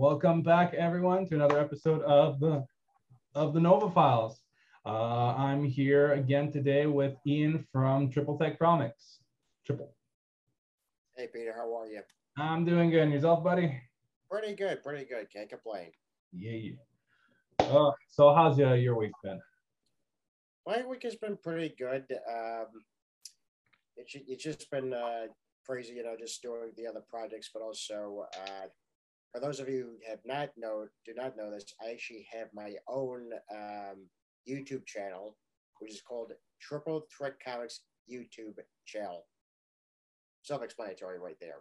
welcome back everyone to another episode of the of the Nova Files. Uh, I'm here again today with Ian from Triple Threat Comics. Triple. Hey Peter, how are you? I'm doing good. And yourself, buddy? Pretty good, pretty good. Can't complain. Yeah. yeah. Uh, so how's your your week been? My week has been pretty good. Um, it's it's just been uh, crazy, you know, just doing the other projects, but also uh, for those of you who have not know do not know this, I actually have my own um, YouTube channel, which is called Triple Threat Comics YouTube channel. Self-explanatory, right there.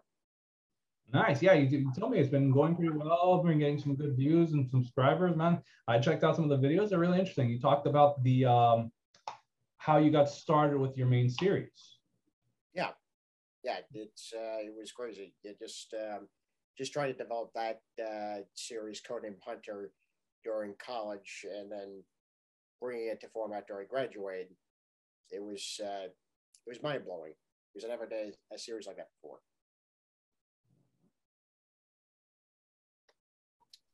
Nice. Yeah, you, you told me it's been going pretty well. Been getting some good views and subscribers, man. I checked out some of the videos. They're really interesting. You talked about the um, how you got started with your main series. Yeah, yeah. It's uh, it was crazy. It just um, just trying to develop that uh, series, Codename Hunter, during college, and then bringing it to format during graduate. It was uh, it was mind blowing because I never did a series like that before.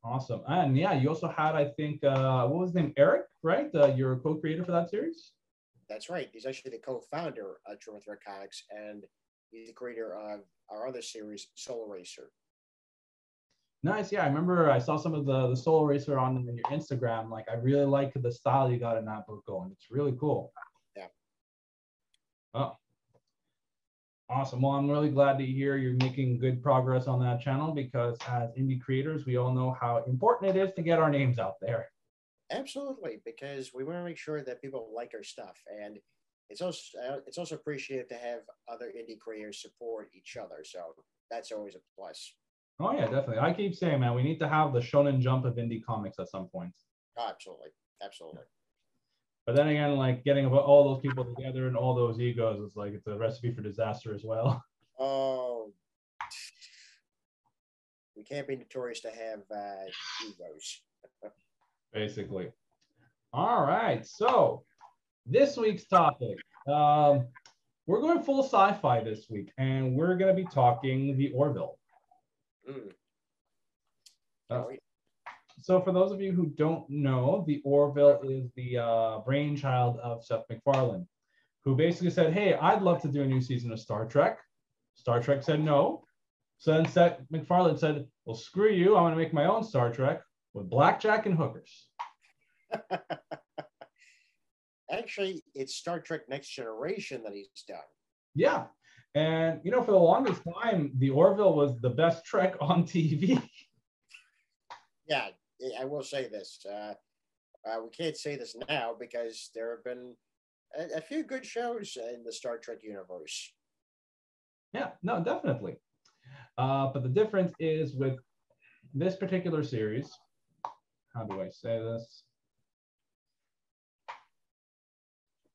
Awesome. And yeah, you also had, I think, uh, what was his name? Eric, right? Uh, you're co-creator for that series? That's right. He's actually the co-founder of Triple Threat Comics, and he's the creator of our other series, Soul Racer. Nice. Yeah, I remember I saw some of the the Soul Racer on your Instagram. Like, I really like the style you got in that book going. It's really cool. Yeah. Oh, Awesome. Well, I'm really glad to hear you're making good progress on that channel because as indie creators, we all know how important it is to get our names out there. Absolutely, because we want to make sure that people like our stuff, and it's also uh, it's also appreciated to have other indie creators support each other. So that's always a plus. Oh yeah, definitely. I keep saying, man, we need to have the Shonen Jump of indie comics at some point. Oh, absolutely, absolutely. But then again, like getting all those people together and all those egos is like it's a recipe for disaster as well. Oh, we can't be notorious to have uh, egos. Basically. All right. So this week's topic. Um, we're going full sci-fi this week, and we're going to be talking the Orville. Mm. Uh, so for those of you who don't know, the Orville is the uh, brainchild of Seth MacFarlane, who basically said, "Hey, I'd love to do a new season of Star Trek." Star Trek said no. So then Seth MacFarlane said, "Well, screw you. I'm going to make my own Star Trek with blackjack and hookers." Actually, it's Star Trek Next Generation that he's done. Yeah. And, you know, for the longest time, the Orville was the best Trek on TV. yeah, I will say this. Uh, uh, we can't say this now because there have been a, a, few good shows in the Star Trek universe. Yeah, no, definitely. Uh, but the difference is with this particular series. How do I say this?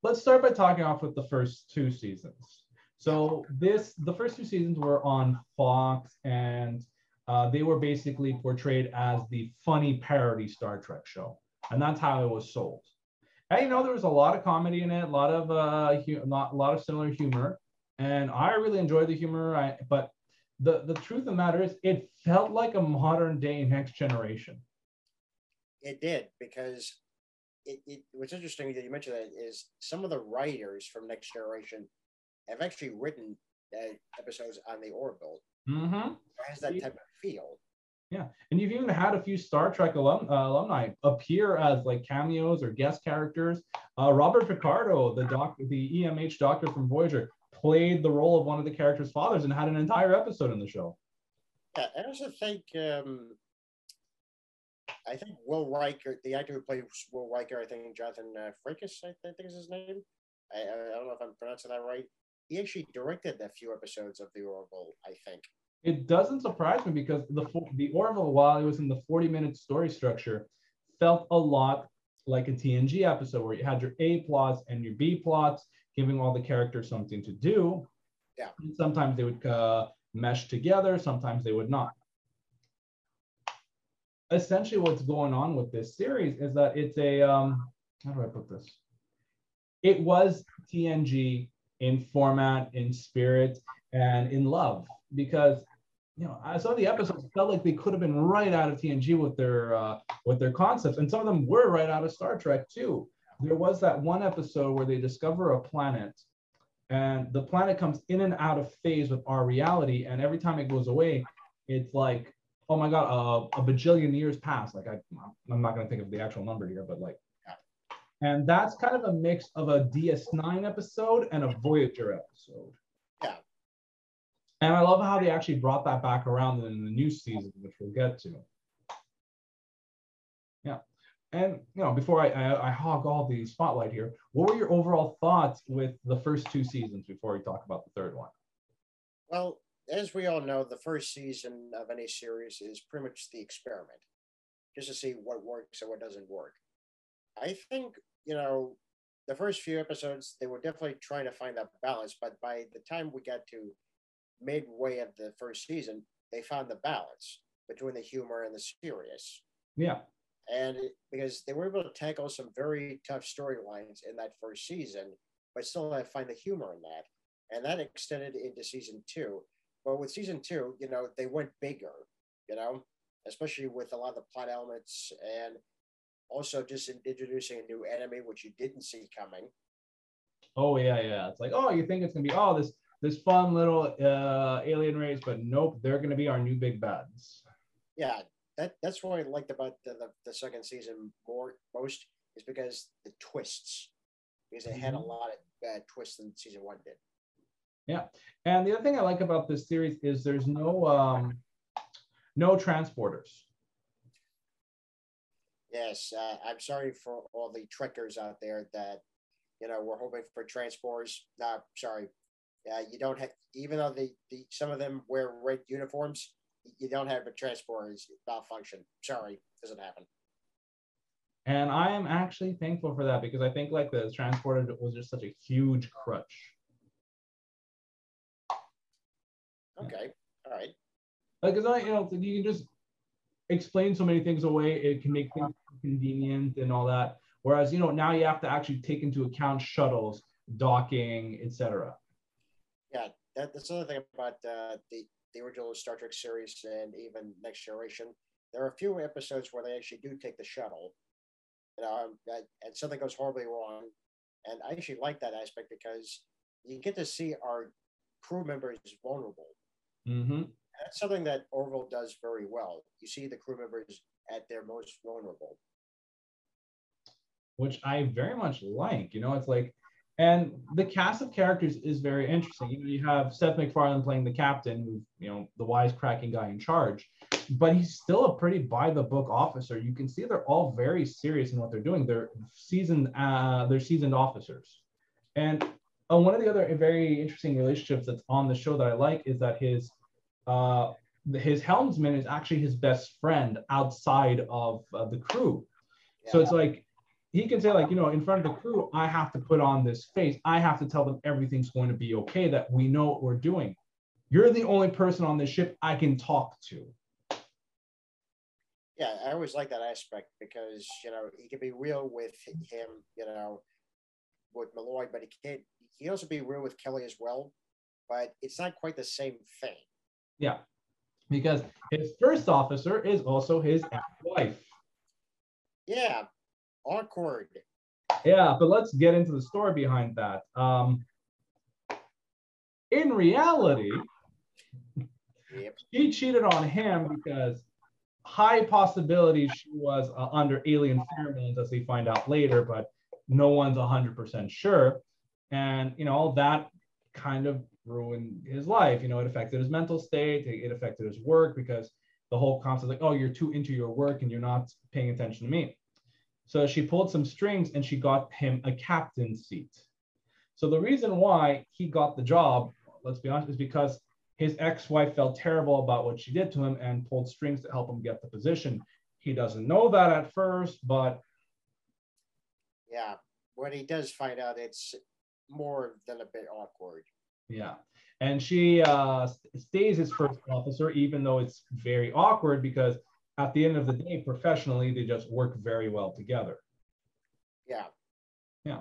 Let's start by talking off with the first two seasons. So this, the first two seasons were on Fox, and uh, they were basically portrayed as the funny parody Star Trek show, and that's how it was sold. And you know, there was a lot of comedy in it, a lot of uh, hu- not, a lot of similar humor, and I really enjoyed the humor. I, but the the truth of the matter is, it felt like a modern day Next Generation. It did because it, it what's interesting that you mentioned that is some of the writers from Next Generation have actually written uh, episodes on the Orville. Mm-hmm. It has that type of feel. Yeah, and you've even had a few Star Trek alum, uh, alumni appear as like cameos or guest characters. Uh, Robert Picardo, the doc, the EMH doctor from Voyager, played the role of one of the characters' fathers and had an entire episode in the show. Yeah, I also think um, I think Will Riker, the actor who plays Will Riker, I think Jonathan uh, Frakes, I think is his name. I, I don't know if I'm pronouncing that right. He actually directed a few episodes of The Orville, I think it doesn't surprise me because the the Orville, while it was in the 40 minute story structure, felt a lot like a TNG episode where you had your A plots and your B plots, giving all the characters something to do. Yeah. And sometimes they would uh, mesh together, sometimes they would not. Essentially, what's going on with this series is that it's a um, how do I put this? It was TNG in format, in spirit, and in love because you know, some of the episodes felt like they could have been right out of TNG with their uh, with their concepts, and some of them were right out of Star Trek too. There was that one episode where they discover a planet, and the planet comes in and out of phase with our reality, and every time it goes away, it's like, oh my god, a bajillion years pass. Like I, I'm not gonna think of the actual number here, but like, and that's kind of a mix of a DS9 episode and a Voyager episode. Yeah. And I love how they actually brought that back around in the new season, which we'll get to. Yeah. And you know, before I, I, I hog all the spotlight here, what were your overall thoughts with the first two seasons before we talk about the third one? Well, as we all know, the first season of any series is pretty much the experiment, just to see what works and what doesn't work. I think you know the first few episodes they were definitely trying to find that balance, but by the time we got to midway of the first season, they found the balance between the humor and the serious. Yeah. And because they were able to tackle some very tough storylines in that first season, but still I find the humor in that. And that extended into season two. But with season two, you know, they went bigger, you know, especially with a lot of the plot elements and also just introducing a new enemy, which you didn't see coming. Oh yeah, yeah. It's like, oh, you think it's gonna be oh this this fun little uh, alien race, but nope, they're gonna be our new big bads. Yeah, that that's what I liked about the, the, the second season more most is because the twists, because they had a Mhm. lot of bad twists than season one did. Yeah, and the other thing I like about this series is there's no um, no transporters. Yes, uh, I'm sorry for all the trekkers out there that you know we're hoping for transporters. No, sorry, uh, you don't have even though the, the some of them wear red uniforms, you don't have a transporters malfunction. Sorry, doesn't happen. And I am actually thankful for that because I think like the transporter was just such a huge crutch. Okay, all right. Like, cause I, you know, you can just explain so many things away. It can make things convenient and all that. Whereas, you know, now you have to actually take into account shuttles, docking, etc. Yeah, that, that's another thing about uh, the the original Star Trek series and even Next Generation. There are a few episodes where they actually do take the shuttle, you know, um, that- and something goes horribly wrong. And I actually like that aspect because you get to see our crew members vulnerable. Mm-hmm. That's something that Orville does very well. You see the crew members at their most vulnerable. Which I very much like. You know, it's like, and the cast of characters is very interesting. You know, you have Seth MacFarlane playing the captain, who's you know the wisecracking guy in charge, but he's still a pretty by the book officer. You can see they're all very serious in what they're doing. They're seasoned, uh, they're seasoned officers, and uh, one of the other very interesting relationships that's on the show that I like is that his uh, his helmsman is actually his best friend outside of uh, the crew. So it's like he can say, like, you know, in front of the crew, I have to put on this face. I have to tell them everything's going to be okay, that we know what we're doing. You're the only person on this ship I can talk to. yeah, I always like that aspect because you know he can be real with him, you know, with Malloy, but he can't. He also be real with Kelly as well, but it's not quite the same thing. Yeah. Because his first officer is also his ex-wife. Yeah, awkward. Yeah, but let's get into the story behind that. Um, in reality, Yep. she cheated on him because high possibility she was uh, under alien pheromones, as we find out later, but no one's 100% sure. And, you know, all that kind of ruined his life. You know, it affected his mental state, it, it affected his work because the whole concept like, oh, you're too into your work and you're not paying attention to me. So she pulled some strings and she got him a captain's seat. So the reason why he got the job, let's be honest, is because his ex-wife felt terrible about what she did to him and pulled strings to help him get the position. He doesn't know that at first, but Yeah, when he does find out, it's more than a bit awkward. yeah. And she uh, stays his first officer, even though it's very awkward because at the end of the day, professionally, they just work very well together. Yeah, Yeah.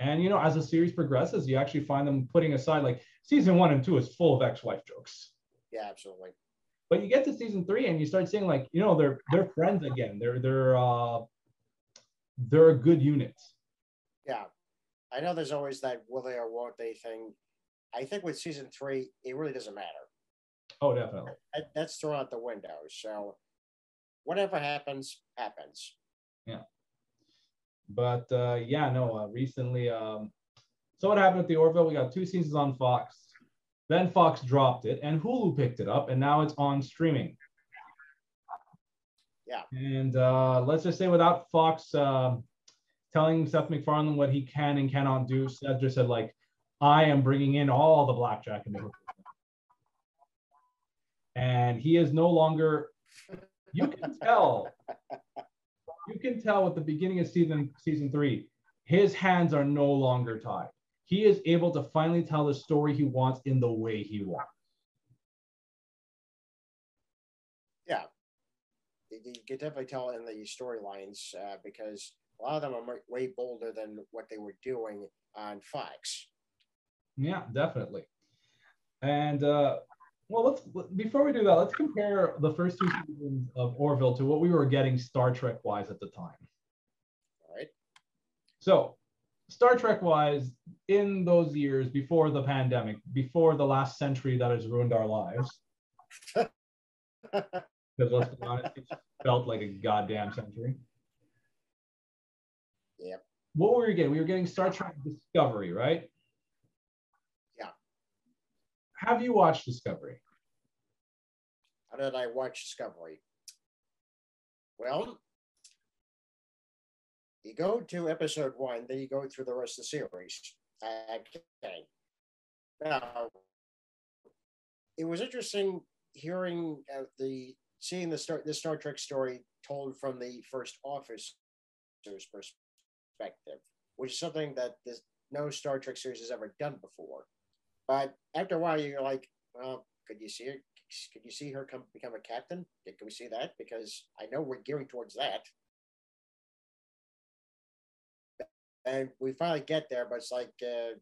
And you know, as the series progresses, you actually find them putting aside like season one and two is full of ex-wife jokes. yeah, absolutely. But you get to season three and you start seeing like, you know, they're they're friends again. They're they're uh they're a good unit. Yeah. I know there's always that will they or won't they thing. I think with season three, it really doesn't matter. Oh, definitely. That, that's thrown out the window. So whatever happens, happens. Yeah. But uh, yeah, no. Uh, recently, um, so what happened with the Orville? We got two seasons on Fox. Then Fox dropped it, and Hulu picked it up, and now it's on streaming. Yeah. And uh, let's just say, without Fox uh, telling Seth MacFarlane what he can and cannot do, Seth just said like, "I am bringing in all the blackjack in the." And he is no longer. You can tell you can tell at the beginning of season season three, his hands are no longer tied. He is able to finally tell the story he wants in the way he wants. Yeah, you can definitely tell in the storylines uh, because a lot of them are way bolder than what they were doing on Fox. Yeah, definitely. And uh, well, let's before we do that, let's compare the first two seasons of Orville to what we were getting Star Trek wise at the time. All right. So, Star Trek wise, in those years before the pandemic, before the last century that has ruined our lives, because let's be honest, it felt like a goddamn century. Yep. What were we getting? We were getting Star Trek Discovery, right? Have you watched Discovery? How did I watch Discovery? Well, you go to episode one, then you go through the rest of the series. Okay. Now, it was interesting hearing uh, the seeing the Star the Star Trek story told from the first officer's perspective, which is something that this, no Star Trek series has ever done before. But after a while, you're like, well, could you see it? Could you see her come become a captain? Can we see that? Because I know we're gearing towards that. And we finally get there, but it's like uh,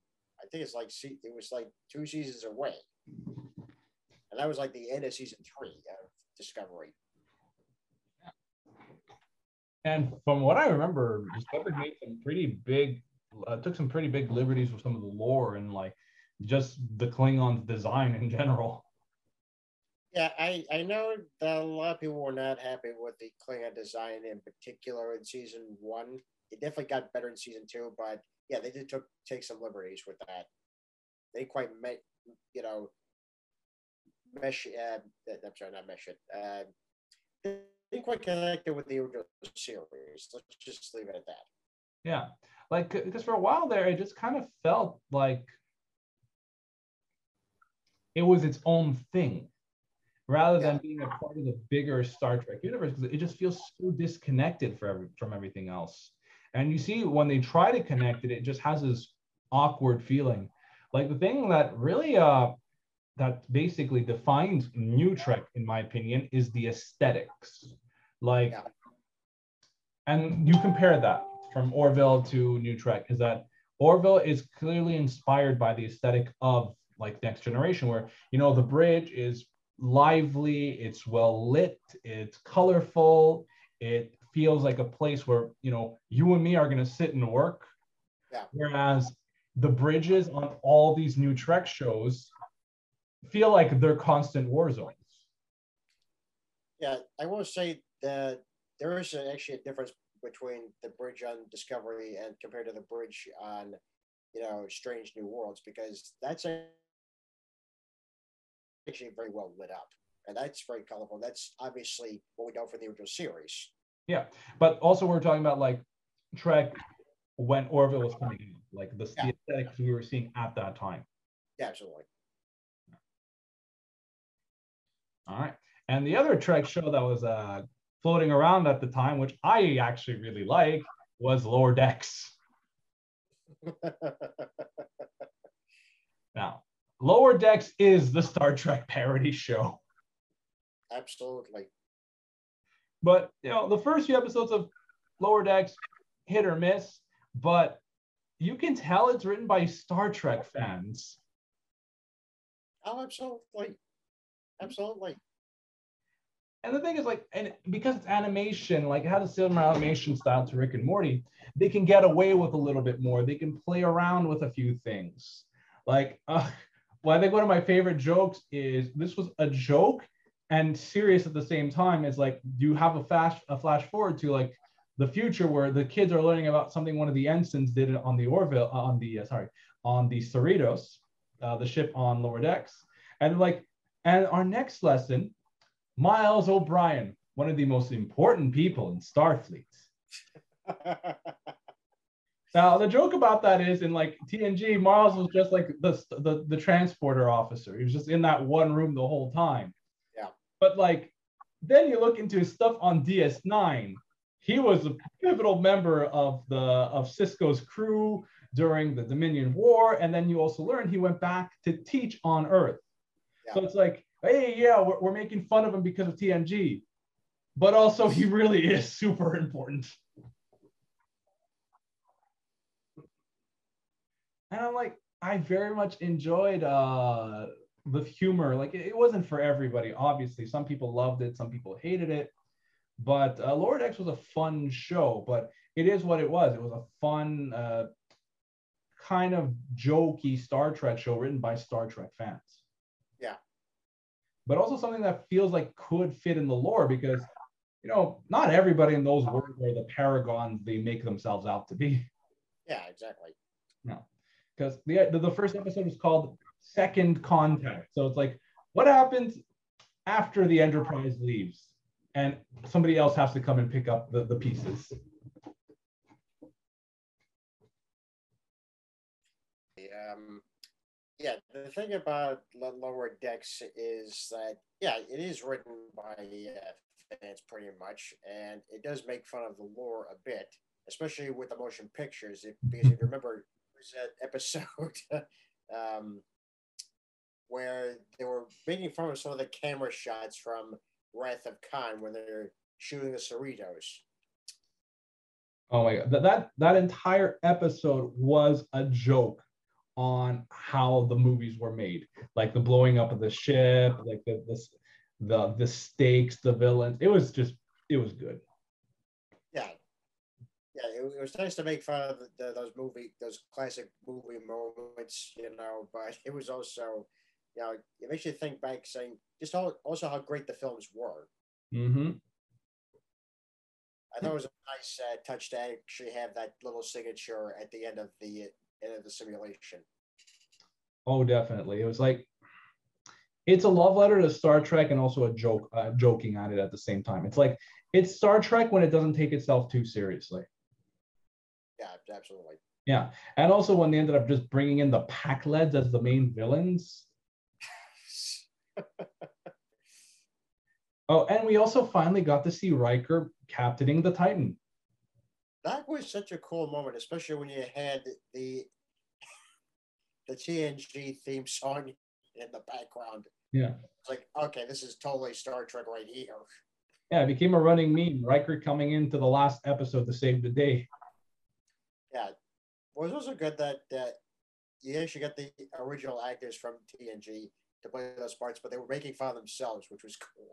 I think it's like se- it was like two seasons away, and that was like the end of season three of Discovery. And from what I remember, Discovery made some pretty big, uh, took some pretty big liberties with some of the lore and like just the Klingons' design in general. Yeah, I, I know that a lot of people were not happy with the Klingon design in particular in season one. It definitely got better in season two, but yeah, they did took take some liberties with that. They quite met, you know, mesh. Uh, I'm sorry, not mesh it. Uh, they didn't quite connect it with the original series. Let's just leave it at that. Yeah, like because for a while there, it just kind of felt like it was its own thing rather than being a part of the bigger Star Trek universe because it just feels so disconnected for every, from everything else. And you see when they try to connect it, it just has this awkward feeling. Like the thing that really uh that basically defines New Trek, in my opinion, is the aesthetics. Like, Yeah. and you compare that from Orville to New Trek, is that Orville is clearly inspired by the aesthetic of like Next Generation, where you know the bridge is lively, it's well lit, it's colorful, it feels like a place where you know you and me are going to sit and work. Yeah. Whereas the bridges on all these new Trek shows feel like they're constant war zones. Yeah, I will say that there is actually a difference between the bridge on Discovery and compared to the bridge on, you know, Strange New Worlds because that's a- actually very well lit up and that's very colorful. That's obviously what we know from the original series. Yeah. But also we're talking about like Trek when Orville was coming in, like the, Yeah. aesthetics we were seeing at that time. Yeah, absolutely. All right. And the other Trek show that was uh, floating around at the time, which I actually really like, was Lower Decks. Now, Lower Decks is the Star Trek parody show. absolutely. But you know, the first few episodes of Lower Decks hit or miss, but you can tell it's written by Star Trek fans. Oh, absolutely. Absolutely. and the thing is like, and because it's animation, like it has a similar animation style to Rick and Morty, they can get away with a little bit more. They can play around with a few things. Like, uh, well, I think one of my favorite jokes is this was a joke and serious at the same time. Is like, do you have a flash a flash forward to like the future where the kids are learning about something one of the ensigns did on the Orville on the uh, sorry on the Cerritos, uh, the ship on lower decks, and like, and our next lesson, Miles O'Brien, one of the most important people in Starfleet. now the joke about that is in like TNG, Miles was just like the, the the transporter officer. He was just in that one room the whole time. Yeah. But like, then you look into his stuff on DS9. He was a pivotal member of the of Sisko's crew during the Dominion War, and then you also learn he went back to teach on Earth. Yeah. So it's like, hey, yeah, we're, we're making fun of him because of TNG, but also he really is super important. And I'm like, I very much enjoyed uh, the humor. Like, it, it wasn't for everybody, obviously. Some people loved it, some people hated it. But uh, Lower Decks was a fun show, but it is what it was. It was a fun, uh, kind of jokey Star Trek show written by Star Trek fans. Yeah. But also something that feels like could fit in the lore because, you know, not everybody in those worlds are the paragons they make themselves out to be. Yeah, exactly. No, because the, the, first episode was called Second Contact. So it's like, what happens after the Enterprise leaves? And somebody else has to come and pick up the, the pieces. um, yeah, the thing about Lower Decks is that, yeah, it is written by uh, fans pretty much, and it does make fun of the lore a bit, especially with the motion pictures. If, because if you remember, there's an episode um, where they were making fun of some of the camera shots from Wrath of Khan when they're shooting the Cerritos. Oh my god, that, that that entire episode was a joke on how the movies were made, like the blowing up of the ship, like the this the the stakes, the villains. It was just it was good. It, was nice to make fun of the, the, those movie those classic movie moments, you know. But it was also, you know, it makes you think back, saying just how, also how great the films were. Mm-hmm. I thought it was a nice uh, touch to actually have that little signature at the end of the into the simulation. Oh, definitely. It was like it's a love letter to Star Trek and also a joke, uh, joking at it at the same time. It's like it's Star Trek when it doesn't take itself too seriously. Absolutely. Yeah, and also when they ended up just bringing in the Pakleds as the main villains. oh, and we also finally got to see Riker captaining the Titan that was such a cool moment, especially when you had the the TNG theme song in the background. Yeah. It's like, okay, this is totally Star Trek right here. Yeah, it became a running meme. Riker coming into the last episode to save the day. Yeah. Well, it was also good that that you actually got the original actors from TNG to play those parts, but they were making fun of themselves, which was cool.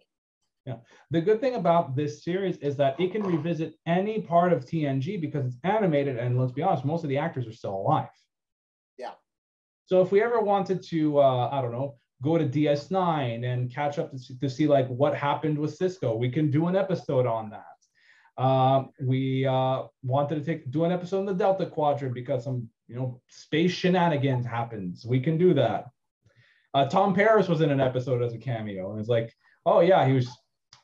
Yeah. The good thing about this series is that it can revisit any part of TNG because it's animated, and let's be honest, most of the actors are still alive. Yeah. So if we ever wanted to, uh, I don't know, go to DS9 and catch up to see, to see like what happened with Sisko, we can do an episode on that. Um, we uh, wanted to take do an episode in the Delta Quadrant because some you know space shenanigans happens. We can do that. Uh, Tom Paris was in an episode as a cameo, and it's like, oh yeah, he was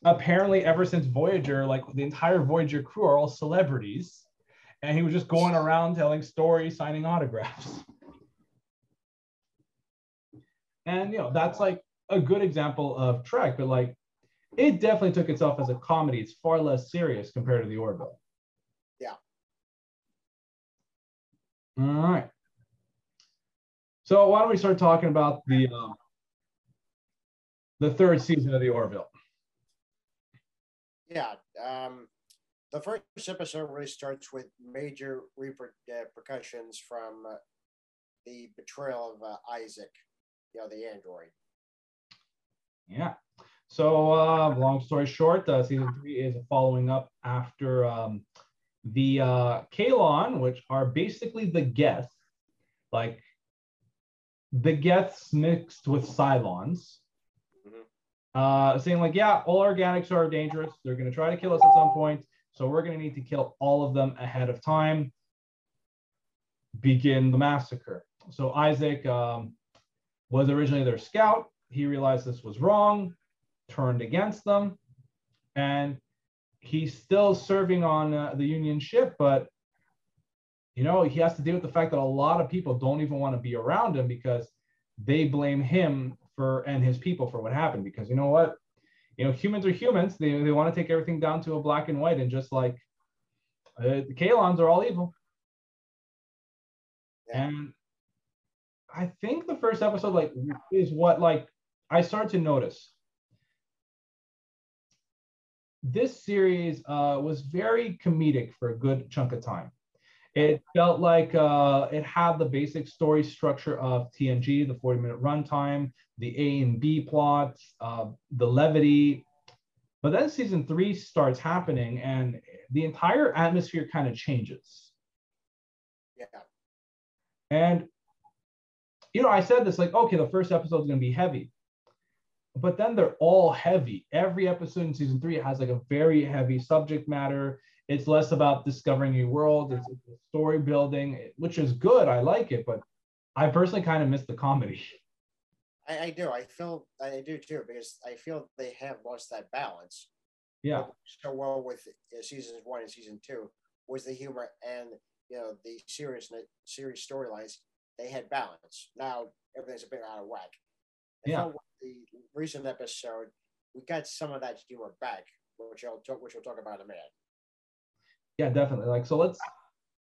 apparently ever since Voyager, like the entire Voyager crew are all celebrities. And he was just going around telling stories, signing autographs. And you know, that's like a good example of Trek, but like it definitely took itself as a comedy. It's far less serious compared to the Orville. Yeah. All right. So why don't we start talking about the uh, the third season of the Orville? Yeah. Um, the first episode really starts with major repercussions from uh, the betrayal of uh, Isaac, you know, the android. Yeah. So, uh, long story short, uh, season three is following up after um, the uh, Kaylon, which are basically the Geth, like the Geths mixed with Cylons, Mhm. uh, saying like, yeah, all organics are dangerous. They're going to try to kill us at some point, so we're going to need to kill all of them ahead of time. Begin the massacre. So Isaac um, was originally their scout. He realized this was wrong, turned against them, and he's still serving on uh, the Union ship, but you know he has to deal with the fact that a lot of people don't even want to be around him because they blame him for and his people for what happened. Because you know what, you know humans are humans. They they want to take everything down to a black and white, and just like uh, the Kaylons are all evil. Yeah. And I think the first episode like is what like I started to notice. This series uh, was very comedic for a good chunk of time. It felt like uh, it had the basic story structure of TNG, the 40 minute runtime, the A and B plots, uh, the levity. But then season three starts happening and the entire atmosphere kind of changes. Yeah. And you know, I said this like, okay, the first episode is going to be heavy, but then they're all heavy. Every episode in season three has like a very heavy subject matter. It's less about discovering new world. It's, story building, which is good. I like it, but I personally kind of miss the comedy. I, I do. I feel I do too because I feel they have lost that balance. Yeah, so well with uh, seasons one and season two was the humor and you know the serious serious storylines. They had balance. Now everything's a bit out of whack. Yeah. felt the recent episode, we got some of that humor back, which I'll talk, which we'll talk about in a minute. yeah, definitely. Like, so let's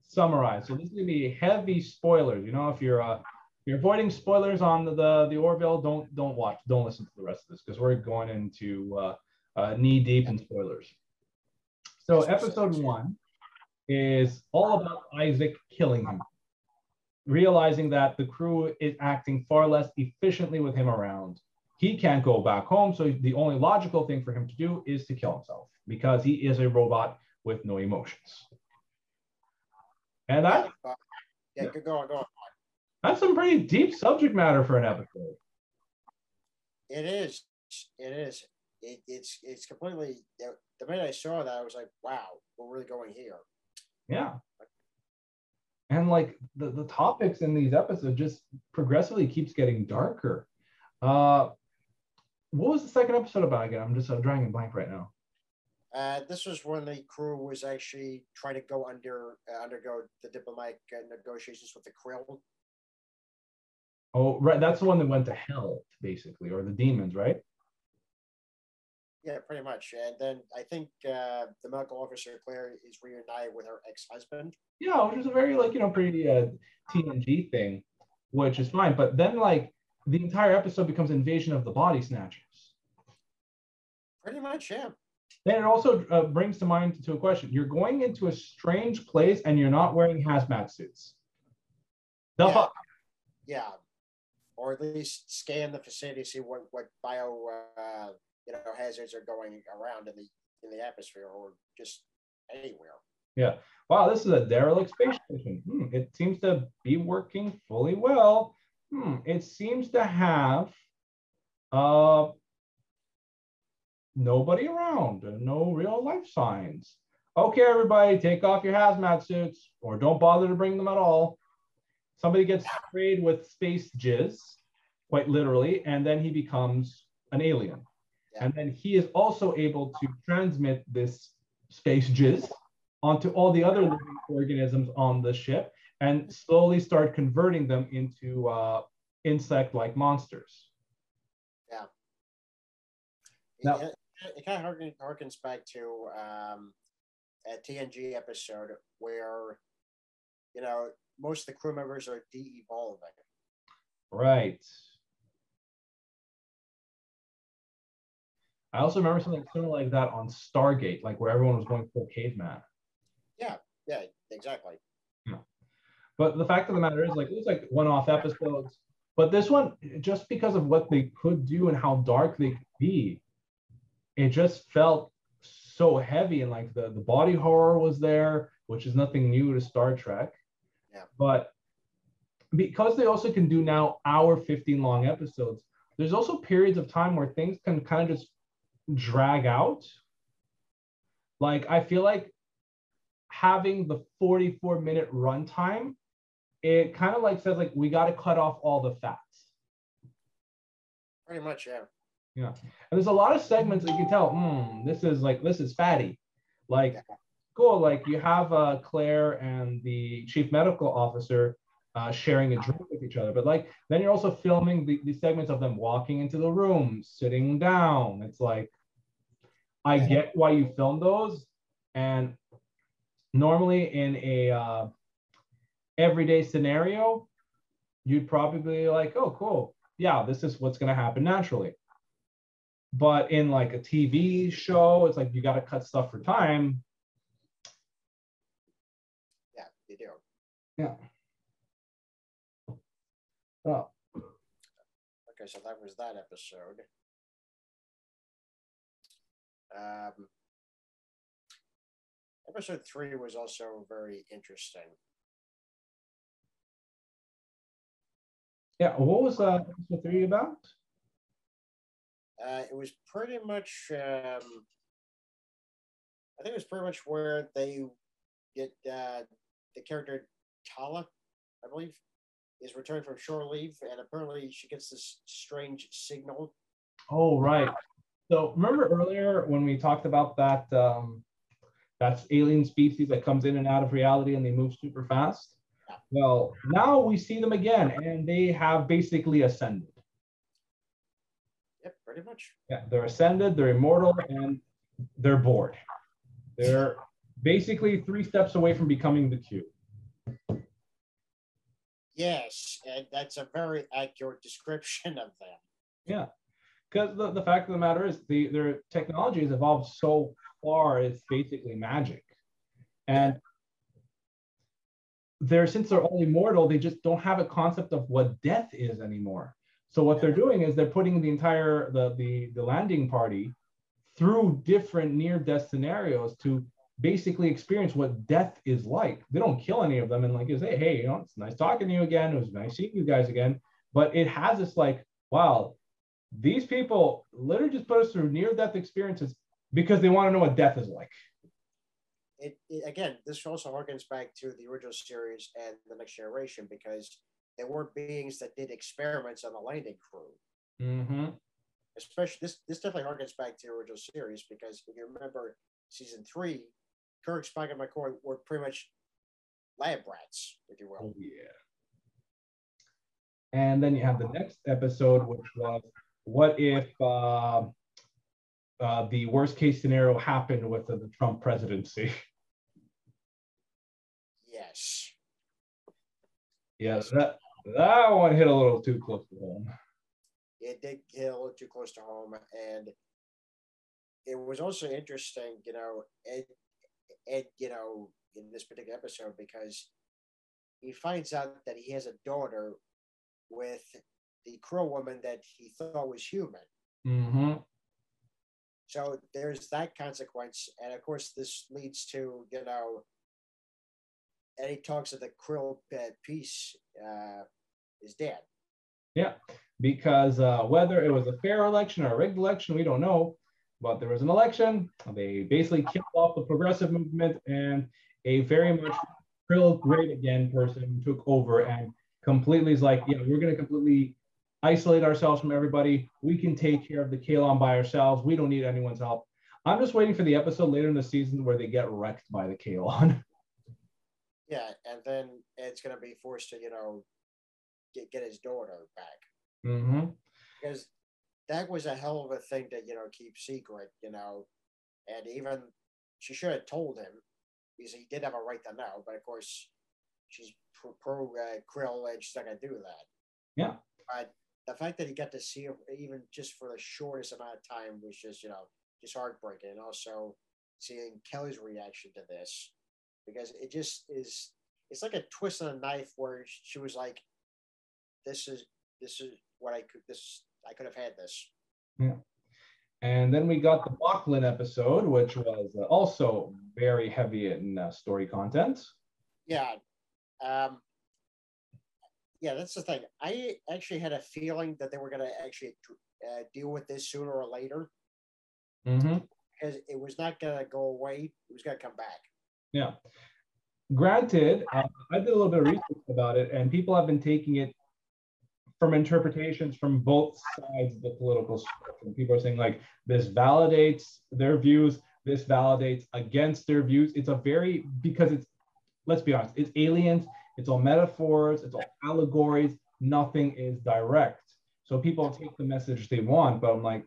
summarize. So this is gonna be heavy spoilers. You know, if you're uh, you're avoiding spoilers on the the, the Orville, don't don't watch, don't listen to the rest of this because we're going into uh, uh, knee deep in spoilers. So episode one is all about Isaac killing him, realizing that the crew is acting far less efficiently with him around. He can't go back home, so the only logical thing for him to do is to kill himself because he is a robot with no emotions. And that Uh, yeah, Yeah. go go on, go on. that's some pretty deep subject matter for an episode. It is. It is. It, it's it's completely. The minute I saw that, I was like, "Wow, we're really going here." Yeah. And like the, the topics in these episodes just progressively keeps getting darker. Uh what was the second episode about again? I'm just uh, drawing a blank right now. Uh, this was when the crew was actually trying to go under uh, undergo the diplomatic uh, negotiations with the Krill. Oh, right. That's the one that went to hell, basically, or the demons, right? Yeah, pretty much. And then I think uh, the medical officer Claire is reunited with her ex-husband. Yeah, which is a very like you know pretty uh, TNG thing, which is fine. But then like the entire episode becomes invasion of the body snatchers. Pretty much, yeah. Then it also uh, brings to mind to a question: You're going into a strange place and you're not wearing hazmat suits. The Yeah. fuck? Yeah, or at least scan the facility, see what what bio uh, you know hazards are going around in the in the atmosphere or just anywhere. Yeah. Wow, this is a derelict space station. Hmm, it seems to be working fully well. Hmm, it seems to have uh nobody around, no real life signs. Okay, everybody, take off your hazmat suits or don't bother to bring them at all. Somebody gets sprayed with space jizz, quite literally, and then he becomes an alien. Yeah. And then he is also able to transmit this space jizz onto all the other living organisms on the ship and slowly start converting them into uh, insect-like monsters. Yeah. Now- it, it kind of harkens back to um, a TNG episode where, you know, most of the crew members are de-evolving. Right. I also remember something similar like that on Stargate, like where everyone was going full caveman. Yeah, yeah, exactly. But the fact of the matter is, like, it was like one-off episodes. But this one, just because of what they could do and how dark they could be, it just felt so heavy and like the, the body horror was there, which is nothing new to Star Trek. Yeah. But because they also can do now hour 15 long episodes, there's also periods of time where things can kind of just drag out. Like I feel like having the 44 minute runtime, it kind of like says like we got to cut off all the fats. Pretty much, yeah. Yeah. And there's a lot of segments that you can tell, hmm, this is like this is fatty. Like cool, like you have uh Claire and the chief medical officer uh, sharing a drink with each other. But like then you're also filming the, the segments of them walking into the room, sitting down. It's like I get why you film those. And normally in a uh, everyday scenario, you'd probably be like, oh, cool. Yeah, this is what's gonna happen naturally. But in like a TV show, it's like you got to cut stuff for time. Yeah, you do. Yeah. Oh, Okay, so that was that episode. Um, episode three was also very interesting. Yeah. What was uh, episode three about? Uh, it was pretty much, um, I think it was pretty much where they get uh, the character Talla, I believe, is returning from shore leave, and apparently she gets this strange signal. Oh, right. So remember earlier when we talked about that um, that's alien species that comes in and out of reality and they move super fast? Well, now we see them again, and they have basically ascended. Yep, pretty much. Yeah, they're ascended, they're immortal, and they're bored. They're basically three steps away from becoming the Q. Yes, and that's a very accurate description of them. Yeah, because the, the fact of the matter is the their technology has evolved so far, it's basically magic. And they're since they're all immortal, they just don't have a concept of what death is anymore. So what they're doing is they're putting the entire the the, the landing party through different near-death scenarios to basically experience what death is like. They don't kill any of them and like you say, hey, you know, it's nice talking to you again. It was nice seeing you guys again. But it has this like, wow, these people literally just put us through near-death experiences because they want to know what death is like. It, it again, this also harkens back to the original series and the next generation because there were beings that did experiments on the landing crew. Mm-hmm. Especially this, this definitely harkens back to the original series because if you remember season three, Kirk, Spock, and McCoy were pretty much lab rats, if you will. Oh yeah. And then you have the next episode, which was what if uh, uh, the worst case scenario happened with the, the Trump presidency? Yes. Yes, that that one hit a little too close to home. It did hit a little too close to home, and it was also interesting, you know, Ed, Ed, you know, in this particular episode because he finds out that he has a daughter with the crow woman that he thought was human. Mm-hmm. So there's that consequence, and of course, this leads to you know, he talks of the krill uh, peace uh, is dead. Yeah, because uh, whether it was a fair election or a rigged election, we don't know. But there was an election. They basically killed off the progressive movement, and a very much krill great again person took over and completely is like, yeah, we're going to completely isolate ourselves from everybody. We can take care of the Kaylon by ourselves. We don't need anyone's help. I'm just waiting for the episode later in the season where they get wrecked by the Kaylon. Yeah, and then Ed's gonna be forced to, you know, get get his daughter back mm-hmm. because that was a hell of a thing to, you know, keep secret, you know, and even she should have told him because he did have a right to know, but of course she's pro, pro uh, Krill and she's not gonna do that. Yeah. But the fact that he got to see her even just for the shortest amount of time was just, you know, just heartbreaking. And also seeing Kelly's reaction to this because it just is it's like a twist on a knife where she was like this is this is what i could this i could have had this Yeah. And then we got the Moclan episode, which was uh, also very heavy in uh, story content. Yeah. Um, yeah, that's the thing. I actually had a feeling that they were going to actually uh, deal with this sooner or later. Mm-hmm. Because it was not going to go away. It was going to come back. Yeah. Granted, uh, I did a little bit of research about it, and people have been taking it from interpretations from both sides of the political spectrum. People are saying like this validates their views, this validates against their views. It's a very because it's let's be honest, it's aliens, it's all metaphors, it's all allegories, nothing is direct. So people take the message they want, but I'm like,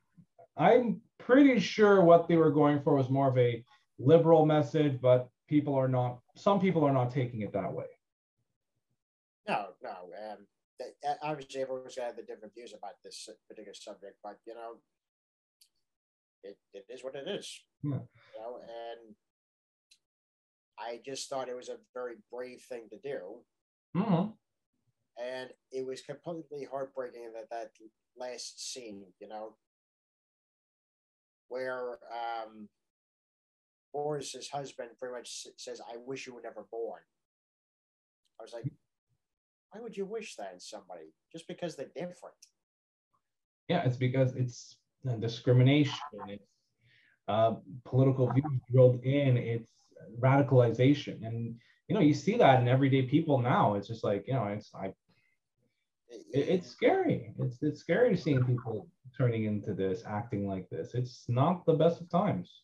I'm pretty sure what they were going for was more of a liberal message, but people are not, some people are not taking it that way. No, no. Um, obviously everyone's got the different views about this particular subject, but you know, it, it is what it is. Yeah. You know, and I just thought it was a very brave thing to do. Mm-hmm. And it was completely heartbreaking that that last scene, you know, where um, Bortus's husband pretty much says, "I wish you were never born." I was like, why would you wish that in somebody just because they're different? Yeah, it's because it's discrimination. It's uh, political views drilled in. It's radicalization, and you know you see that in everyday people now. It's just like you know, it's I. It, it's scary. It's it's scary seeing people turning into this, acting like this. It's not the best of times.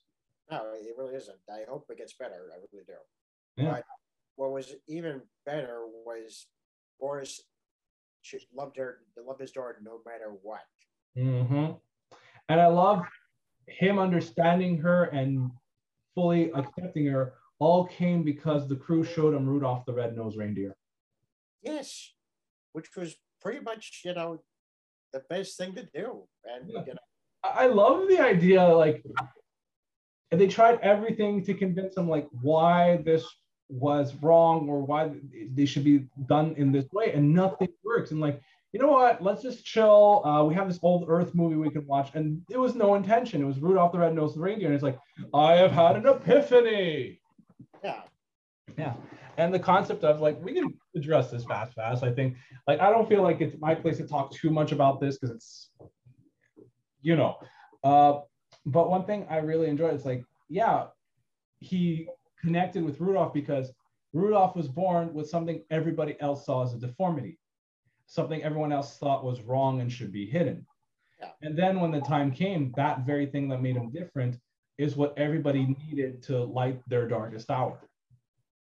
No, it really isn't. I hope it gets better. I really do. Yeah. But what was even better was Bortus loved her, loved his daughter no matter what. Mm-hmm. And I love him understanding her and fully accepting her. All came because the crew showed him Rudolph the red-nosed reindeer. Yes, which was pretty much you know the best thing to do. And yeah. you know, I love the idea like and they tried everything to convince him like why this was wrong or why they should be done in this way and nothing works. And like you know what? Let's just chill. Uh, we have this old earth movie we can watch. And it was no intention. It was rudolph the red-nosed reindeer. And it's like i have had an epiphany. Yeah. Yeah. And the concept of like we can address this fast fast. I think like i don't feel like it's my place to talk too much about this because it's you know uh, but one thing i really enjoy is like yeah he connected with Rudolph because Rudolph was born with something everybody else saw as a deformity, something everyone else thought was wrong and should be hidden. Yeah. And then when the time came, that very thing that made him different is what everybody needed to light their darkest hour.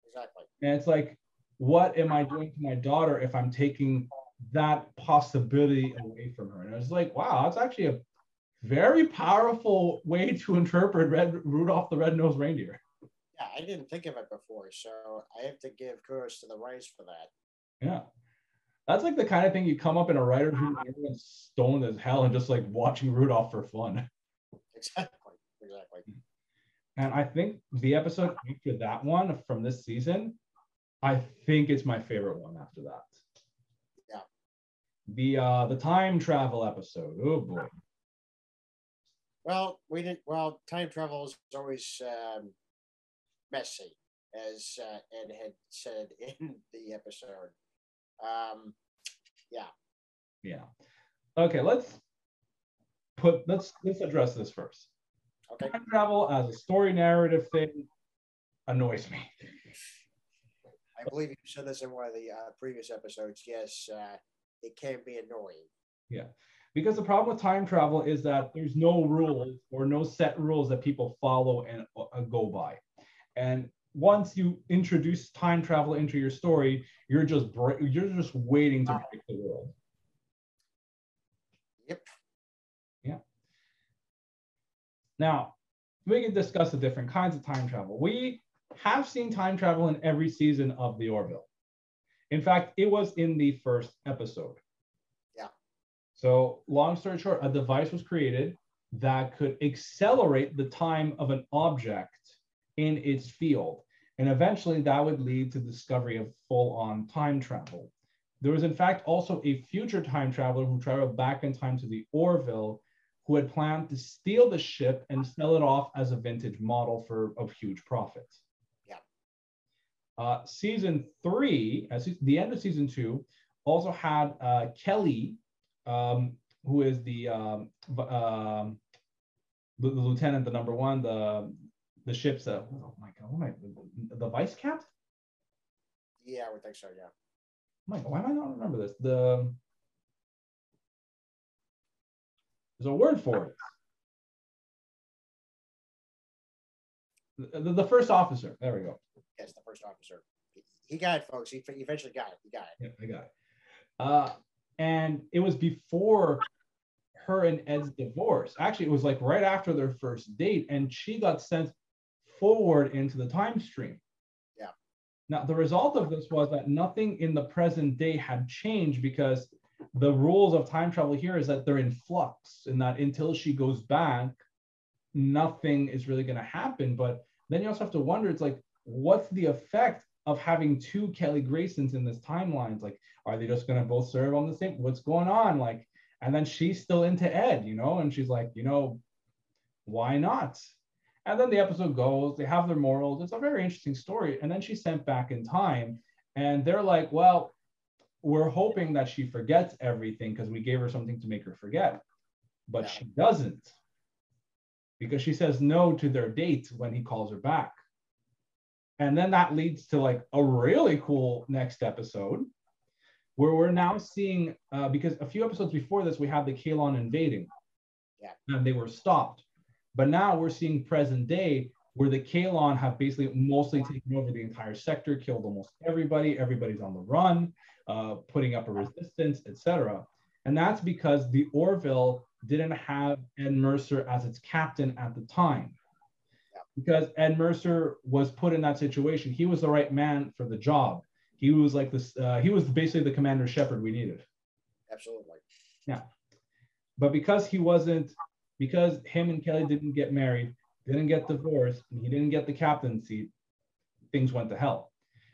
Exactly. And it's like, what am I doing to my daughter if I'm taking that possibility away from her? And I was like, wow, that's actually a very powerful way to interpret Red Rudolph the Red-Nosed Reindeer. Yeah, I didn't think of it before, so I have to give kudos to the writers for that. Yeah. That's like the kind of thing you come up in a writer who's stoned as hell and just like watching Rudolph for fun. Exactly. Exactly. And I think the episode after that one from this season, I think it's my favorite one after that. Yeah. The uh the time travel episode. Oh boy. Well, we didn't. Well, time travel is always um, messy, as uh, Ed had said in the episode. Um, yeah. Yeah. Okay, let's put let's let's address this first. Okay. Time travel as a story narrative thing annoys me. I believe you said this in one of the uh, previous episodes. Yes, uh, it can be annoying. Yeah. Because the problem with time travel is that there's no rules or no set rules that people follow and uh, go by. And once you introduce time travel into your story, you're just you're just waiting to break the world. Yep. Yeah. Now, we can discuss the different kinds of time travel. We have seen time travel in every season of the Orville. In fact, it was in the first episode. So, long story short, a device was created that could accelerate the time of an object in its field. And eventually that would lead to the discovery of full on time travel. There was, in fact, also a future time traveler who traveled back in time to the Orville who had planned to steal the ship and sell it off as a vintage model for of huge profits. Yeah. Uh, season three, as the end of season two, also had uh, Kelly, um, who is the, um, uh, the, the lieutenant, the number one, the the ship's uh, oh my god, what am I, the, the vice captain? Yeah, I would think so. Yeah. Why am I not remember this? The there's a word for it. The, the, first officer. There we go. Yes, the first officer. He got it, folks. He, he eventually got it. He got it. Yeah, I got it. Uh, and it was before her and Ed's divorce. Actually, it was like right after their first date, and she got sent forward into the time stream. Yeah. Now, the result of this was that nothing in the present day had changed because the rules of time travel here is that they're in flux, and that until she goes back, nothing is really going to happen. But then you also have to wonder it's like, what's the effect of having two Kelly Graysons in this timeline? It's like, are they just going to both serve on the same? What's going on? Like, and then she's still into Ed, you know, and she's like, you know, why not? And then the episode goes, they have their morals. It's a very interesting story. And then she's sent back in time. And they're like, well, we're hoping that she forgets everything because we gave her something to make her forget. But she doesn't because she says no to their date when he calls her back. And then that leads to like a really cool next episode where we're now seeing, uh, because a few episodes before this, we had the Kaylon invading. Yeah. And they were stopped. But now we're seeing present day where the Kaylon have basically mostly taken over the entire sector, killed almost everybody. Everybody's on the run, uh, putting up a resistance, etc. And that's because the Orville didn't have Ed Mercer as its captain at the time. Because Ed Mercer was put in that situation. He was the right man for the job. He was like this, uh, he was basically the commander Shepard we needed. Absolutely. Yeah. But because he wasn't because him and Kelly didn't get married, didn't get divorced, and he didn't get the captain seat, things went to hell.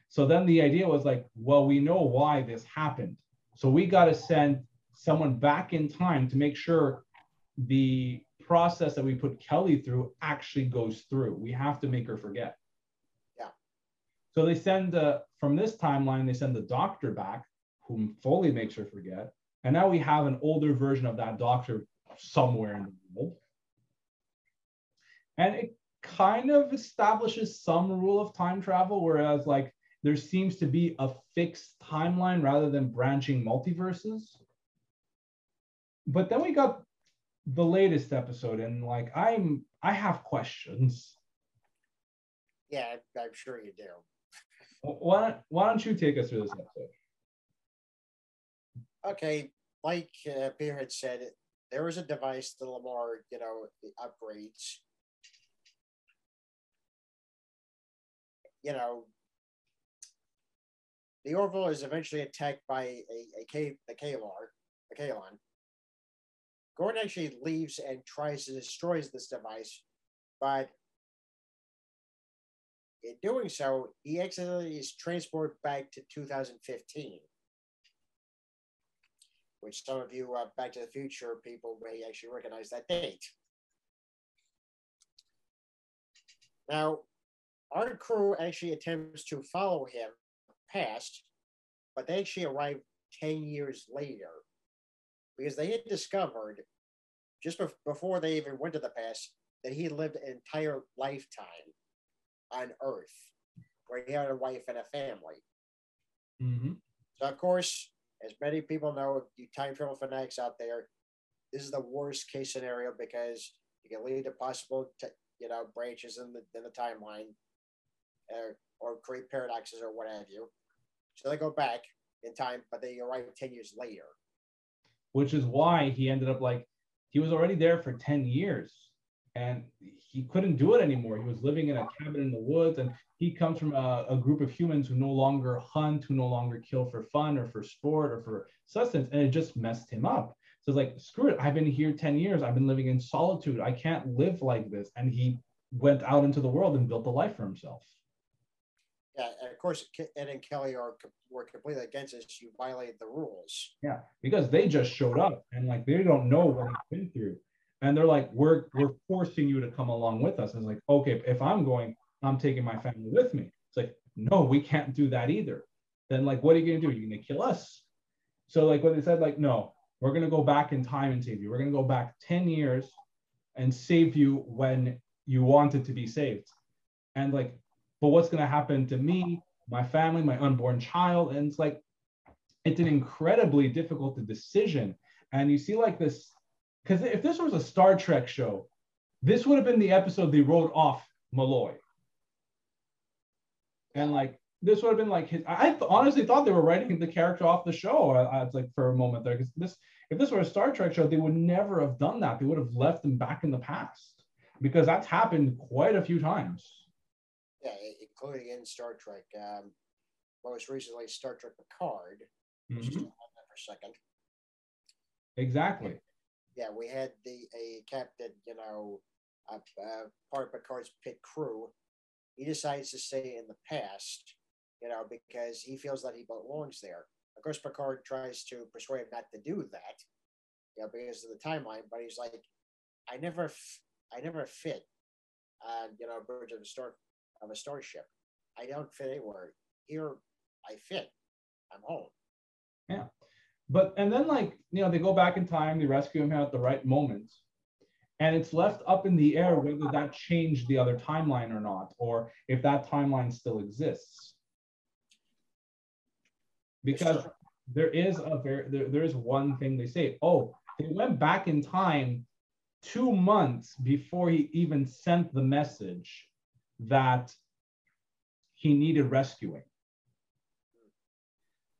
So then the idea was like, well, we know why this happened. So we got to send someone back in time to make sure the process that we put Kelly through actually goes through. We have to make her forget. Yeah. So they send uh, from this timeline, they send the doctor back, whom Foley makes her forget. And now we have an older version of that doctor somewhere in the world. And it kind of establishes some rule of time travel, whereas like there seems to be a fixed timeline rather than branching multiverses. But then we got the latest episode, and like I'm I have questions. Yeah, I'm sure you do. Why don't, why don't you take us through this episode? Okay, like uh, Peter had said, there was a device that Lamar, you know, upgrades. You know, the Orville is eventually attacked by a, a K, the Kalar, a Kaylon. Gordon actually leaves and tries to destroy this device, but in doing so, he accidentally is transported back to 2015 which some of you uh, Back to the Future people may actually recognize that date. Now, our crew actually attempts to follow him past, but they actually arrive 10 years later because they had discovered just before they even went to the past that he lived an entire lifetime on Earth where he had a wife and a family. Mm-hmm. So, of course, as many people know, you time travel fanatics out there, this is the worst case scenario because you can lead to possible, t- you know, branches in the in the timeline, uh, or create paradoxes or what have you. So they go back in time, but they arrive ten years later. Which is why he ended up like he was already there for ten years, and he couldn't do it anymore. He was living in a cabin in the woods, and he comes from a, a, group of humans who no longer hunt, who no longer kill for fun or for sport or for sustenance, and it just messed him up. So it's like, screw it. I've been here 10 years. I've been living in solitude. I can't live like this. And he went out into the world and built a life for himself. Of course, Ed and Kelly are were completely against this. You violated the rules. Yeah, because they just showed up and like they don't know what I've been through. and they're like, we're we're forcing you to come along with us. It's like, okay, if I'm going, I'm taking my family with me. It's like, no, we can't do that either. Then like, what are you gonna do? You're gonna kill us. So like what they said, like, no, we're gonna go back in time and save you. We're gonna go back 10 years and save you when you wanted to be saved. And like, but what's gonna happen to me, my family, my unborn child? And it's like, it's an incredibly difficult decision. And you see like this because if this was a Star Trek show, this would have been the episode they wrote off Malloy. And like this would have been like his. I th- honestly thought they were writing the character off the show. I, I was like for a moment there because this, if this were a Star Trek show, they would never have done that. They would have left them back in the past because that's happened quite a few times. Yeah, including in Star Trek. Um, most recently, Star Trek Picard. Mm-hmm. Just for a second. Exactly yeah, we had the a captain, you know, uh, uh, part of Picard's pit crew. He decides to stay in the past, you know, because he feels that he belongs there. Of course, Picard tries to persuade him not to do that, you know, because of the timeline. But he's like, I never, f- I never fit, uh, you know, bridge of a star of a starship. I don't fit anywhere. Here, I fit. I'm home. Yeah. But and then like you know they go back in time, they rescue him at the right moment, and it's left up in the air whether that changed the other timeline or not, or if that timeline still exists. Because there is a very there, there is one thing they say. Oh, they went back in time two months before he even sent the message that he needed rescuing.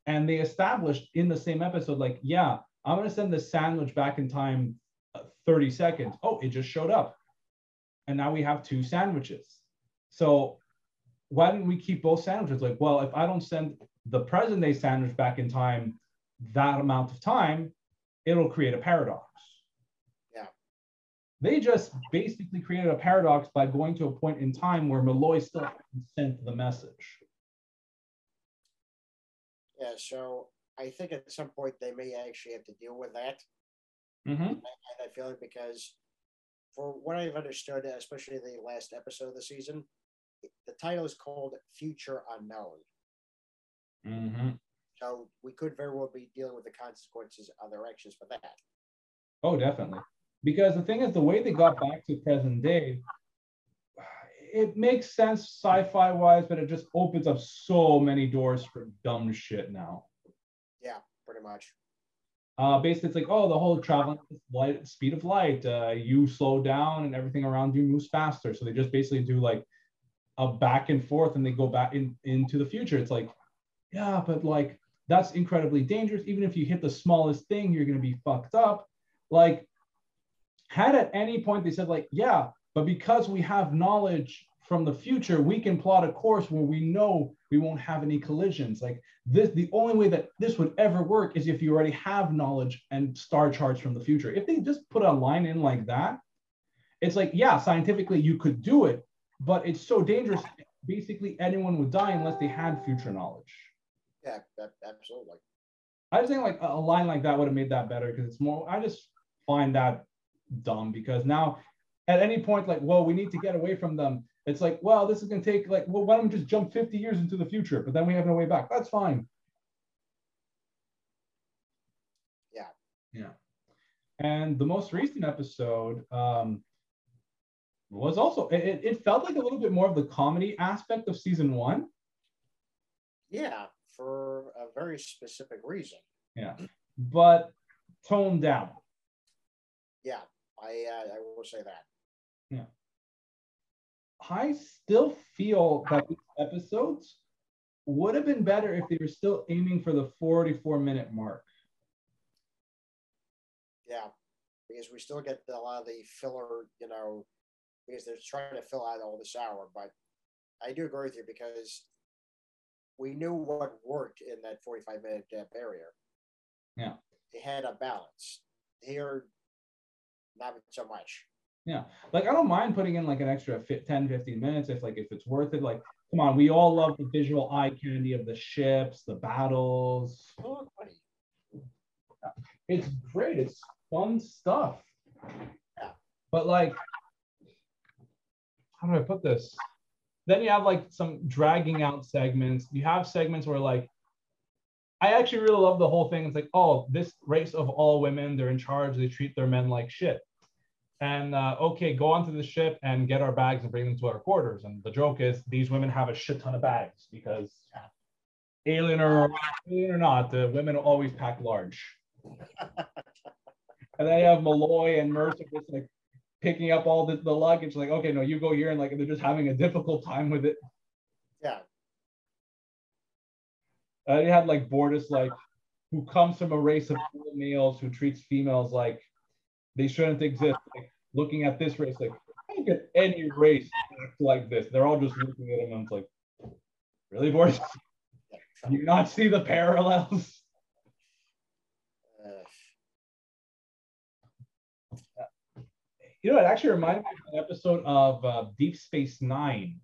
And they established in the same episode like yeah i'm going to send the sandwich back in time uh, 30 seconds. Oh it just showed up. And now we have two sandwiches. So why didn't we keep both sandwiches? Like well if i don't send the present day sandwich back in time that amount of time it'll create a paradox they just basically created a paradox by going to a point in time where Malloy still sent the message yeah, so I think at some point they may actually have to deal with that. Mm-hmm. I have that feeling because, for what I've understood, especially the last episode of the season, the title is called Future Unknown. Mm-hmm. So we could very well be dealing with the consequences of their actions for that. Oh, definitely. Because the thing is, the way they got back to present day it makes sense sci-fi wise, but it just opens up so many doors for dumb shit now. Yeah, pretty much. Uh, basically, it's like, oh, the whole traveling light speed of light. Uh, you slow down and everything around you moves faster. So they just basically do like a back and forth, and they go back in into the future. It's like, yeah, but like that's incredibly dangerous. Even if you hit the smallest thing, you're gonna be fucked up. Like, had at any point they said like, yeah, but because we have knowledge from the future, we can plot a course where we know we won't have any collisions. Like this, the only way that this would ever work is if you already have knowledge and star charts from the future. If they just put a line in like that, it's like, yeah, scientifically you could do it, but it's so dangerous. Basically, anyone would die unless they had future knowledge. Yeah, that, absolutely. I just think like a line like that would have made that better because it's more. I just find that dumb because now at any point like, well, we need to get away from them. It's like, well, this is going to take like, well, why don't we just jump 50 years into the future? But then we have no way back. That's fine. Yeah. Yeah. And the most recent episode um, was also, it, it felt like a little bit more of the comedy aspect of season one. Yeah, for a very specific reason. Yeah. But toned down. Yeah, I, uh, I will say that. Yeah. I still feel that these episodes would have been better if they were still aiming for the 44 minute mark. Yeah, because we still get a lot of the filler, you know, because they're trying to fill out all this hour. But I do agree with you because we knew what worked in that 45 minute barrier. Yeah. They had a balance. Here, not so much. Yeah. Like I don't mind putting in like an extra 10, 15 minutes if like if it's worth it. Like, come on, we all love the visual eye candy of the ships, the battles. It's great. It's fun stuff. Yeah. But like, how do I put this? Then you have like some dragging out segments. You have segments where like, I actually really love the whole thing. It's like, oh, this race of all women, they're in charge. They treat their men like shit. And uh, okay, go onto the ship and get our bags and bring them to our quarters. And the joke is these women have a shit ton of bags because alien or alien or not, the women always pack large. and then you have Malloy and Mercer just like picking up all the, the luggage, like, okay, no, you go here, and like they're just having a difficult time with it. Yeah. Uh, you had like Bortus, like, who comes from a race of males who treats females like they shouldn't exist. Like, looking at this race, like, I don't get any race like this. They're all just looking at him and it's like, really, Bortus? Do you not see the parallels? You know, it actually reminded me of an episode of uh, Deep Space Nine,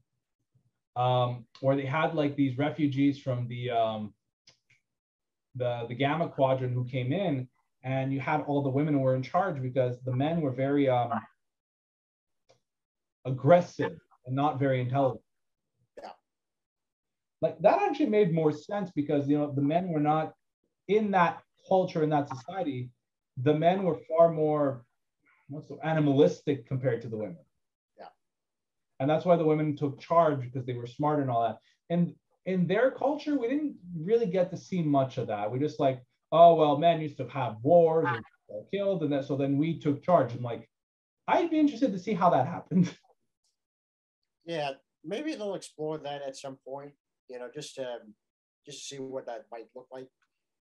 um, where they had like these refugees from the um, the the Gamma Quadrant who came in, and you had all the women who were in charge because the men were very um, aggressive and not very intelligent. Yeah. Like that actually made more sense because you know the men were not in that culture in that society. The men were far more what's so animalistic compared to the women. And that's why the women took charge because they were smart and all that. And in their culture, we didn't really get to see much of that. We just like, oh well, men used to have wars and killed, and that so then we took charge. And like, I'd be interested to see how that happened. Yeah, maybe they'll explore that at some point. You know, just to just to see what that might look like.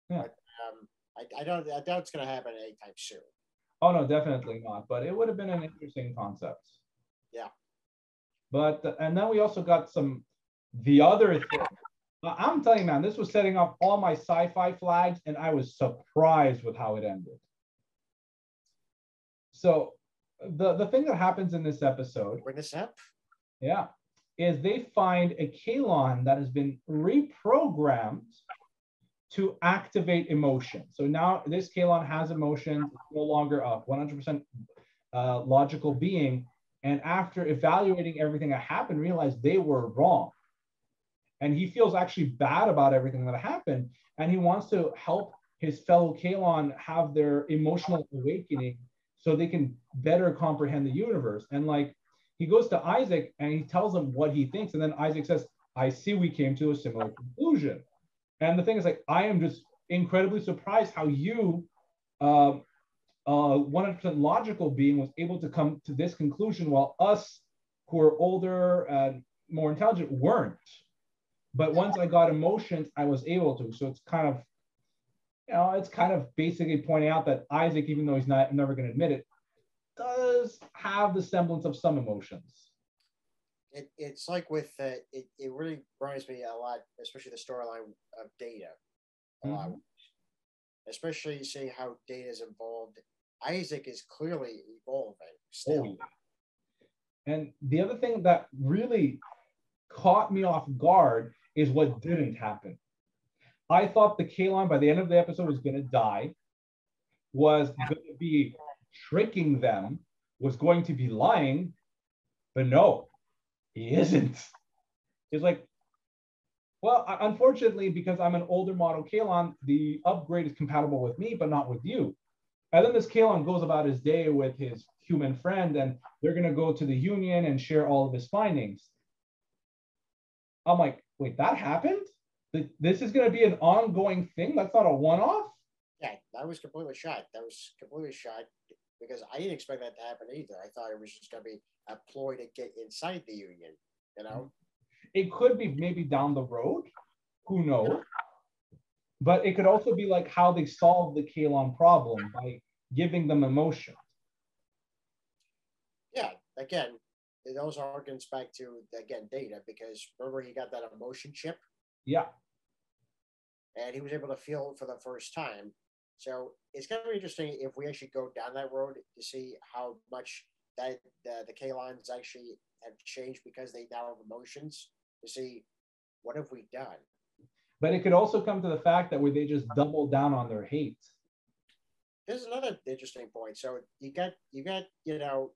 Yeah. But um, I, I don't I doubt it's going to happen anytime soon. Oh no, definitely not. But it would have been an interesting concept. Yeah. But and then we also got some the other thing. I'm telling you, man, this was setting off all my sci-fi flags, and I was surprised with how it ended. So the the thing that happens in this episode, Bring this up. yeah, is they find a Kaylon that has been reprogrammed to activate emotion. So now this Kaylon has emotions, no longer a 100% uh, logical being. And after evaluating everything that happened, realized they were wrong. And he feels actually bad about everything that happened. And he wants to help his fellow Kaylon have their emotional awakening so they can better comprehend the universe. And like he goes to Isaac and he tells him what he thinks. And then Isaac says, I see we came to a similar conclusion. And the thing is, like, I am just incredibly surprised how you, um, 100% logical being, was able to come to this conclusion while us who are older and more intelligent weren't. But once I got emotions, I was able to. So it's kind of, you know, it's kind of basically pointing out that Isaac, even though he's not never going to admit it, does have the semblance of some emotions. It, it's like with uh, it, it really reminds me a lot, especially the storyline of Data. A lot. Especially seeing how Data is involved. Isaac is clearly evolving still. Oh, yeah. And the other thing that really caught me off guard is what didn't happen. I thought the Kaylon by the end of the episode was going to die, was going to be tricking them, was going to be lying, but no, he isn't. He's like, well, unfortunately, because I'm an older model Kaylon, the upgrade is compatible with me, but not with you. And then this Kaylon goes about his day with his human friend, and they're going to go to the union and share all of his findings. I'm like, wait, that happened? This is going to be an ongoing thing? That's not a one off? Yeah, that was completely shot. That was completely shot because I didn't expect that to happen either. I thought it was just going to be a ploy to get inside the union, you know? It could be maybe down the road. Who knows? But it could also be like how they solve the Kaylon problem by giving them emotion. Yeah, again, those harkens back to again data because remember he got that emotion chip. Yeah. And he was able to feel it for the first time. So it's going to be interesting if we actually go down that road to see how much that the, the Kaylons actually have changed because they now have emotions. To see what have we done. But it could also come to the fact that where they just double down on their hate. This is another interesting point. So you got you got you know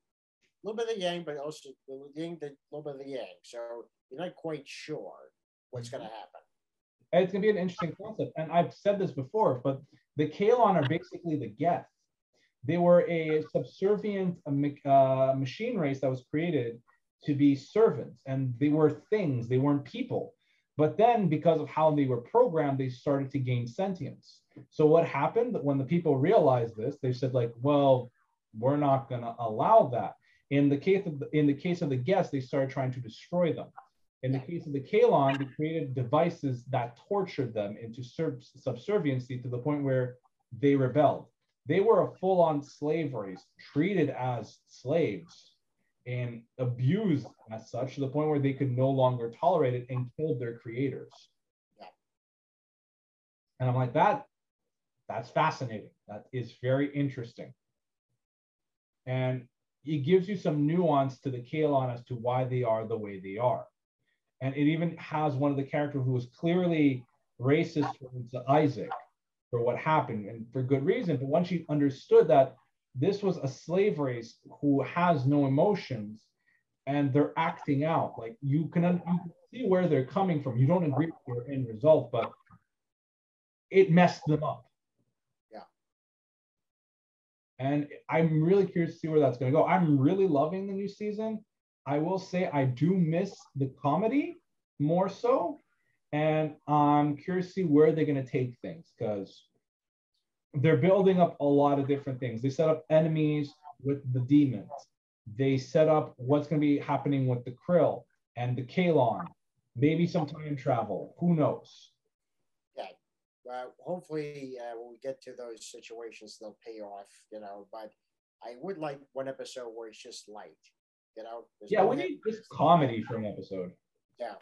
a little bit of the yang, but also the yin, a little bit of the yang. So you're not quite sure what's going to happen. It's going to be an interesting concept. And I've said this before, but the Kaylon are basically the Geth. They were a subservient uh, machine race that was created to be servants, and they were things, they weren't people. But then, because of how they were programmed, they started to gain sentience. So, what happened when the people realized this? They said, like, well, we're not going to allow that. In the case of the, in the case of the Geth, they started trying to destroy them. In the case of the Kaylon, they created devices that tortured them into subserviency to the point where they rebelled. They were a full-on slave race, treated as slaves and abused as such to the point where they could no longer tolerate it and killed their creators. Yeah. And I'm like, that that's fascinating. That is very interesting. And it gives you some nuance to the Kaylon as to why they are the way they are. And it even has one of the characters who was clearly racist towards Isaac for what happened and for good reason. But once she understood that this was a slave race who has no emotions and they're acting out, like you can, you can see where they're coming from. You don't agree with your end result, but it messed them up. Yeah. And I'm really curious to see where that's going to go. I'm really loving the new season. I will say I do miss the comedy more so. And I'm curious to see where they're going to take things because they're building up a lot of different things. They set up enemies with the demons. They set up what's going to be happening with the Krill and the Kaylon. Maybe some time travel. Who knows? Yeah. Uh, hopefully, uh, when we get to those situations, they'll pay off, you know. But I would like one episode where it's just light. You know, yeah, no we need just comedy for an episode. Yeah.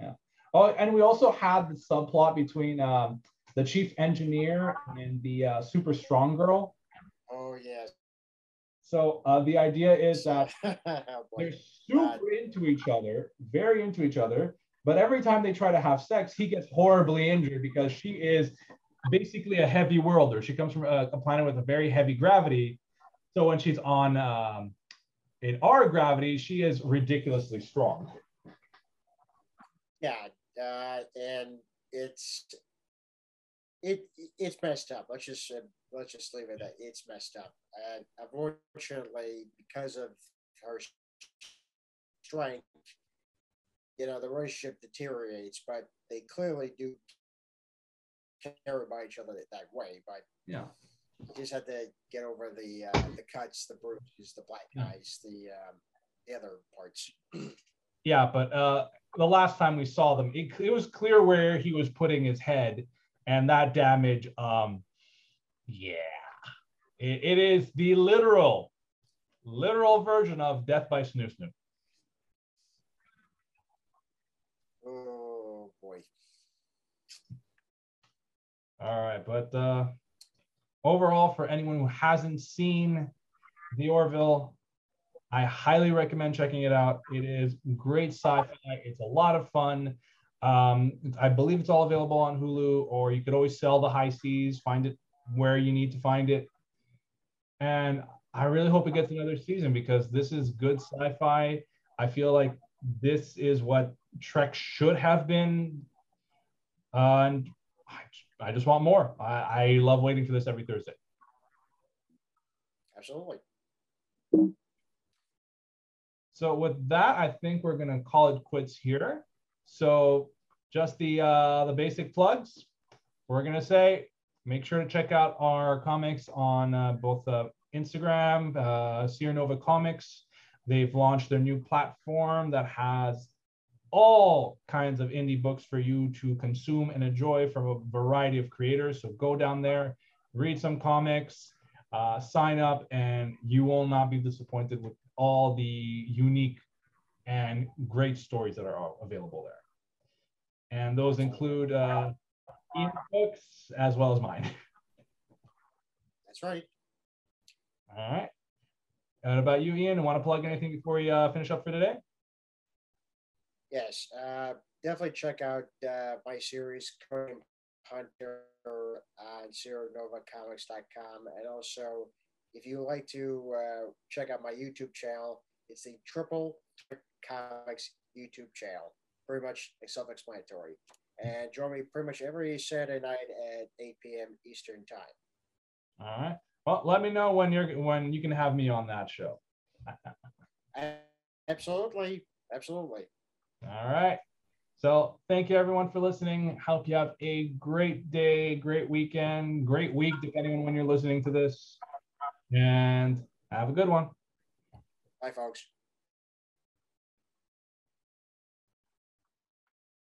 Yeah. Oh, and we also had the subplot between um, the chief engineer and the uh, super strong girl. Oh yes. So uh, the idea is that oh, they're super God. into each other, very into each other. But every time they try to have sex, he gets horribly injured because she is basically a heavy worlder. She comes from a, a planet with a very heavy gravity. So when she's on um, in our gravity, she is ridiculously strong. Yeah, uh, and it's it it's messed up. Let's just uh, let's just leave it at it's messed up. And unfortunately, because of her strength, you know, the relationship deteriorates. But they clearly do care about each other that way. But yeah, just had to get over the uh, the cuts, the bruises, the black eyes, the um, the other parts. yeah, but uh, the last time we saw them, it, it was clear where he was putting his head, and that damage. Um, yeah, it, it is the literal, literal version of death by snoo snoo. Oh boy. All right, but uh, overall, for anyone who hasn't seen The Orville, I highly recommend checking it out. It is great sci-fi. It's a lot of fun. Um, I believe it's all available on Hulu, or you could always sell the high seas, find it where you need to find it. And I really hope it gets another season because this is good sci-fi. I feel like this is what Trek should have been. Uh, and I just want more. I, I love waiting for this every Thursday. Absolutely. So with that, I think we're gonna call it quits here. So just the uh, the basic plugs. We're gonna say make sure to check out our comics on uh, both uh, Instagram, uh, Sierra Nova Comics. They've launched their new platform that has all kinds of indie books for you to consume and enjoy from a variety of creators. So go down there, read some comics, uh, sign up, and you will not be disappointed with all the unique and great stories that are available there. And those include uh, Ian's books as well as mine. That's right. All right. And about you, Ian? Want to plug anything before we uh, finish up for today? Yes, uh, definitely check out uh, my series, Conan Hunter, on SierraNovaComics.com, and also if you would like to uh, check out my YouTube channel, it's the Triple Comics YouTube channel. Pretty much self-explanatory. And join me pretty much every Saturday night at 8 p.m. Eastern time. All right. Well, let me know when you're when you can have me on that show. absolutely, absolutely. All right. So thank you everyone for listening. Hope you have a great day, great weekend, great week, depending on when you're listening to this. And have a good one. Bye, folks.